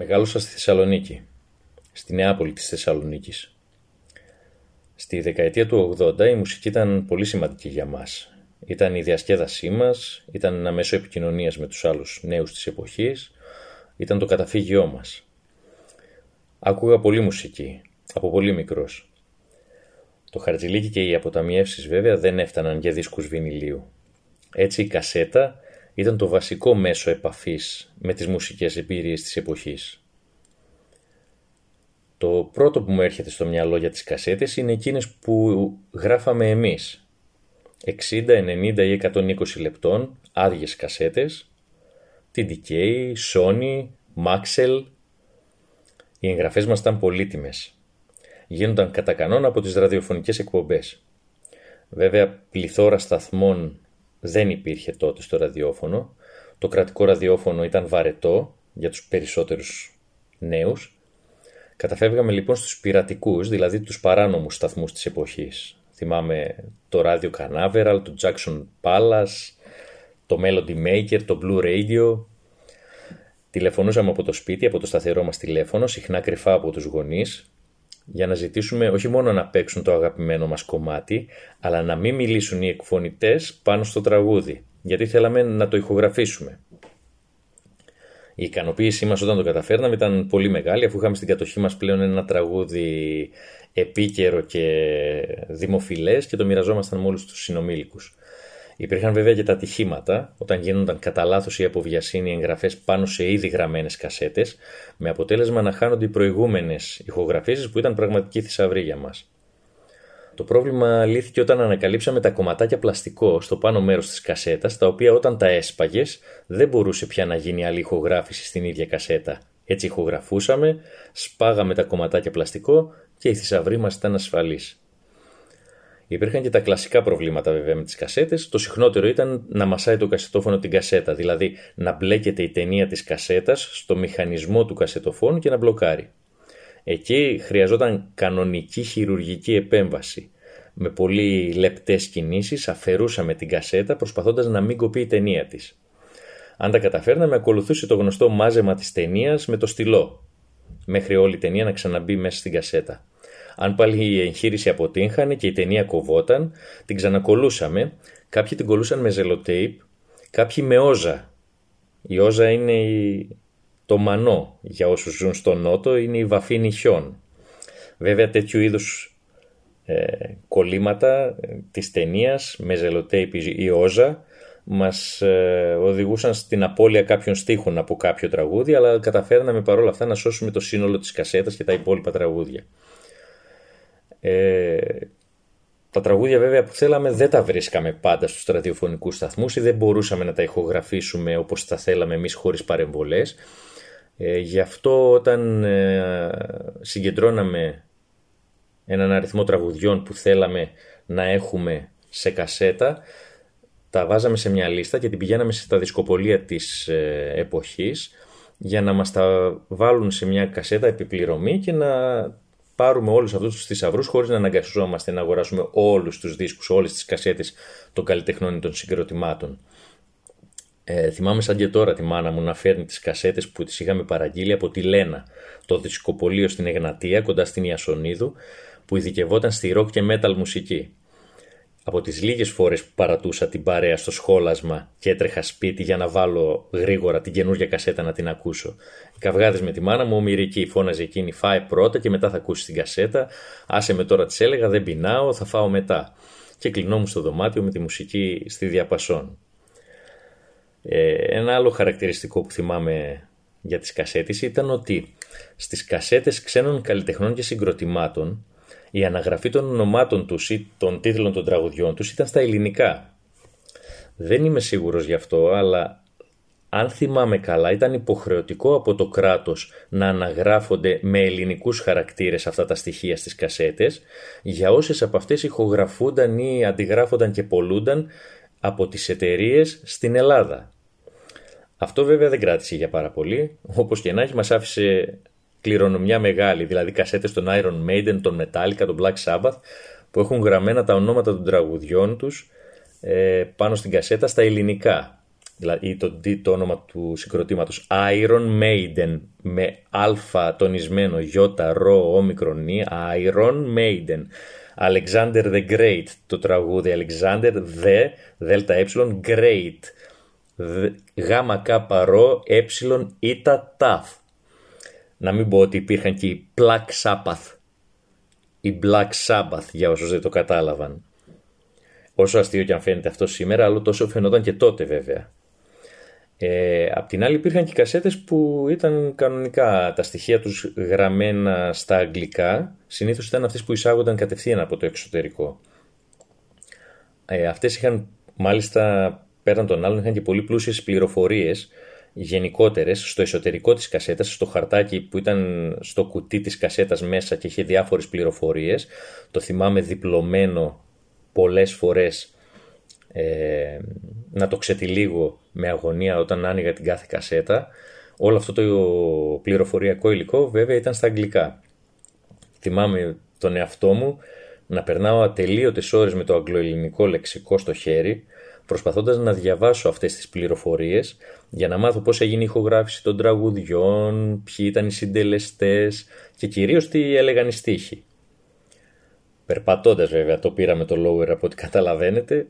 Μεγάλωσα στη Θεσσαλονίκη, στη Νεάπολη της Θεσσαλονίκης. Στη δεκαετία του 80 η μουσική ήταν πολύ σημαντική για μας. Ήταν η διασκέδασή μας, ήταν ένα μέσο επικοινωνίας με τους άλλους νέους της εποχής, ήταν το καταφύγιό μας. Άκουγα πολύ μουσική, από πολύ μικρός. Το χαρτζηλίκι και οι αποταμιεύσεις βέβαια δεν έφταναν για δίσκους βινιλίου. Έτσι η κασέτα ήταν το βασικό μέσο επαφής με τις μουσικές εμπειρίες της εποχής. Το πρώτο που μου έρχεται στο μυαλό για τις κασέτες είναι εκείνες που γράφαμε εμείς. 60, 90 ή 120 λεπτών, άδειες κασέτες, TDK, Sony, Maxell. Οι εγγραφές μας ήταν πολύτιμες. Γίνονταν κατά κανόνα από τις ραδιοφωνικές εκπομπές. Βέβαια, πληθώρα σταθμών δεν υπήρχε τότε στο ραδιόφωνο. Το κρατικό ραδιόφωνο ήταν βαρετό για τους περισσότερους νέους. Καταφεύγαμε λοιπόν στους πειρατικούς, δηλαδή τους παράνομους σταθμούς της εποχής. Θυμάμαι το ράδιο Canaveral, το Jackson Palace, το Melody Maker, το Blue Radio. Τηλεφωνούσαμε από το σπίτι, από το σταθερό μας τηλέφωνο, συχνά κρυφά από τους γονείς, για να ζητήσουμε όχι μόνο να παίξουν το αγαπημένο μας κομμάτι, αλλά να μην μιλήσουν οι εκφωνητές πάνω στο τραγούδι, γιατί θέλαμε να το ηχογραφήσουμε. Η ικανοποίησή μας όταν το καταφέρναμε ήταν πολύ μεγάλη, αφού είχαμε στην κατοχή μας πλέον ένα τραγούδι επίκαιρο και δημοφιλές και το μοιραζόμασταν με όλους τους συνομήλικους. Υπήρχαν βέβαια και τα ατυχήματα, όταν γίνονταν κατά λάθος ή αποβιασύνη εγγραφές πάνω σε ήδη γραμμένες κασέτες, με αποτέλεσμα να χάνονται οι προηγούμενες ηχογραφήσεις που ήταν πραγματική θησαυρή για μας. Το πρόβλημα λύθηκε όταν ανακαλύψαμε τα κομματάκια πλαστικό στο πάνω μέρος της κασέτας, τα οποία όταν τα έσπαγες δεν μπορούσε πια να γίνει άλλη ηχογράφηση στην ίδια κασέτα. Έτσι ηχογραφούσαμε, σπάγαμε τα κομματάκια πλαστικό και η θησαυρή μας ήταν ασφαλής. Υπήρχαν και τα κλασικά προβλήματα βέβαια με τις κασέτες. Το συχνότερο ήταν να μασάει το κασετόφωνο την κασέτα, δηλαδή να μπλέκεται η ταινία της κασέτας στο μηχανισμό του κασετοφώνου και να μπλοκάρει. Εκεί χρειαζόταν κανονική χειρουργική επέμβαση. Με πολύ λεπτές κινήσεις αφαιρούσαμε την κασέτα προσπαθώντας να μην κοπεί η ταινία της. Αν τα καταφέρναμε ακολουθούσε το γνωστό μάζεμα της ταινίας με το στυλό, μέχρι όλη η ταινία να ξαναμπεί μέσα στην κασέτα. Αν πάλι η εγχείρηση αποτύχανε και η ταινία κοβόταν, την ξανακολούσαμε. Κάποιοι την κολούσαν με ζελοτέιπ, κάποιοι με όζα. Η όζα είναι το μανό για όσους ζουν στο νότο, είναι η βαφή νυχιών. Βέβαια τέτοιου είδους ε, κολλήματα ε, της ταινίας με ζελοτέιπ ή όζα μας ε, οδηγούσαν στην απώλεια κάποιων στίχων από κάποιο τραγούδι αλλά καταφέρναμε παρόλα αυτά να σώσουμε το σύνολο της κασέτας και τα υπόλοιπα τραγούδια. Ε, τα τραγούδια βέβαια που θέλαμε δεν τα βρίσκαμε πάντα στους ραδιοφωνικούς σταθμούς ή δεν μπορούσαμε να τα ηχογραφήσουμε όπως τα θέλαμε εμείς χωρίς παρεμβολές. Ε, γι' αυτό όταν ε, συγκεντρώναμε έναν αριθμό τραγουδιών που θέλαμε να έχουμε σε κασέτα, τα βάζαμε σε μια λίστα και την πηγαίναμε στα δισκοπολία της ε, εποχής για να μας τα βάλουν σε μια κασέτα επιπληρωμή και να πάρουμε όλους αυτούς τους θησαυρούς χωρίς να αναγκαστούμε να αγοράσουμε όλους τους δίσκους, όλες τις κασέτες των καλλιτεχνών των συγκροτημάτων. Ε, θυμάμαι σαν και τώρα τη μάνα μου να φέρνει τις κασέτες που τις είχαμε παραγγείλει από τη Λένα, το δισκοπολείο στην Εγνατία κοντά στην Ιασονίδου, που ειδικευόταν στη rock και metal μουσική. Από τις λίγες φορές που παρατούσα την παρέα στο σχόλασμα και έτρεχα σπίτι για να βάλω γρήγορα την καινούργια κασέτα να την ακούσω. Οι καυγάδες με τη μάνα μου, ο Μυρική φώναζε εκείνη φάε πρώτα και μετά θα ακούσεις την κασέτα. Άσε με τώρα της έλεγα δεν πεινάω, θα φάω μετά. Και κλεινόμουν στο δωμάτιο με τη μουσική στη διαπασόν. Ε, ένα άλλο χαρακτηριστικό που θυμάμαι για τις κασέτες ήταν ότι στις κασέτες ξένων καλλιτεχνών και συγκροτημάτων η αναγραφή των ονομάτων τους ή των τίτλων των τραγουδιών τους ήταν στα ελληνικά. Δεν είμαι σίγουρος γι' αυτό, αλλά αν θυμάμαι καλά ήταν υποχρεωτικό από το κράτος να αναγράφονται με ελληνικούς χαρακτήρες αυτά τα στοιχεία στις κασέτες για όσες από αυτές ηχογραφούνταν ή αντιγράφονταν και πολλούνταν από τις εταιρείες στην Ελλάδα. Αυτό βέβαια δεν κράτησε για πάρα πολύ, όπως και να έχει μας άφησε κληρονομιά μεγάλη, δηλαδή κασέτες των Iron Maiden, των Metallica, των Black Sabbath, που έχουν γραμμένα τα ονόματα των τραγουδιών τους ε, πάνω στην κασέτα στα ελληνικά. δηλαδή το, το όνομα του συγκροτήματος. Iron Maiden με αλφα τονισμένο γιώτα ρο όμικρον Iron Maiden. Alexander the Great το τραγούδι Alexander the δέλτα ε Great. Γάμα κάπα ρο ε ήτα ταφ να μην πω ότι υπήρχαν και οι Black Sabbath η Black Sabbath για όσους δεν το κατάλαβαν όσο αστείο και αν φαίνεται αυτό σήμερα αλλά τόσο φαινόταν και τότε βέβαια ε, απ' την άλλη υπήρχαν και κασέτες που ήταν κανονικά τα στοιχεία τους γραμμένα στα αγγλικά. Συνήθως ήταν αυτές που εισάγονταν κατευθείαν από το εξωτερικό. Ε, αυτές είχαν μάλιστα πέραν των άλλων είχαν και πολύ πλούσιες πληροφορίες γενικότερες στο εσωτερικό της κασέτας, στο χαρτάκι που ήταν στο κουτί της κασέτας μέσα και είχε διάφορες πληροφορίες. Το θυμάμαι διπλωμένο πολλές φορές ε, να το ξετυλίγω με αγωνία όταν άνοιγα την κάθε κασέτα. Όλο αυτό το πληροφοριακό υλικό βέβαια ήταν στα αγγλικά. Θυμάμαι τον εαυτό μου να περνάω ατελείωτες ώρες με το αγγλοελληνικό λεξικό στο χέρι, προσπαθώντας να διαβάσω αυτές τις πληροφορίες για να μάθω πώς έγινε η ηχογράφηση των τραγουδιών, ποιοι ήταν οι συντελεστές και κυρίως τι έλεγαν οι στίχοι. Περπατώντας βέβαια το πήραμε το lower από ό,τι καταλαβαίνετε,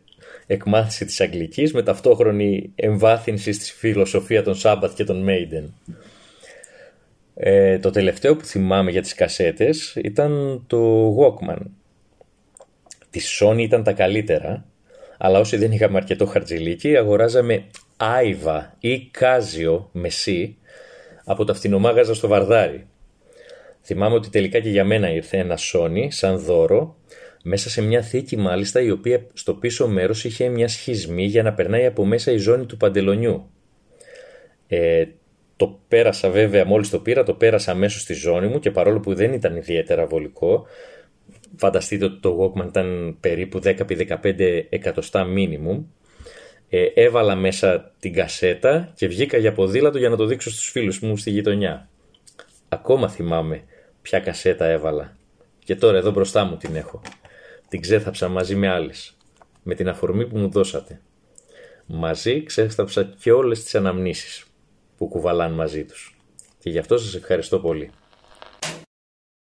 εκμάθηση της Αγγλικής με ταυτόχρονη εμβάθυνση στη φιλοσοφία των Sabbath και των Maiden. Ε, το τελευταίο που θυμάμαι για τις κασέτες ήταν το Walkman. Της Sony ήταν τα καλύτερα, αλλά όσοι δεν είχαμε αρκετό χαρτζηλίκι αγοράζαμε Άιβα ή Κάζιο με από τα φτηνομάγαζα στο Βαρδάρι. Θυμάμαι ότι τελικά και για μένα ήρθε ένα Sony σαν δώρο μέσα σε μια θήκη μάλιστα η οποία στο πίσω μέρος είχε μια σχισμή για να περνάει από μέσα η ζώνη του παντελονιού. Ε, το πέρασα βέβαια μόλις το πήρα, το πέρασα αμέσως στη ζώνη μου και παρόλο που δεν ήταν ιδιαίτερα βολικό, φανταστείτε ότι το Walkman ήταν περίπου 10x15 εκατοστά minimum, ε, έβαλα μέσα την κασέτα και βγήκα για ποδήλατο για να το δείξω στους φίλους μου στη γειτονιά. Ακόμα θυμάμαι ποια κασέτα έβαλα. Και τώρα εδώ μπροστά μου την έχω. Την ξέθαψα μαζί με άλλες, με την αφορμή που μου δώσατε. Μαζί ξέθαψα και όλες τις αναμνήσεις που κουβαλάν μαζί τους. Και γι' αυτό σας ευχαριστώ πολύ.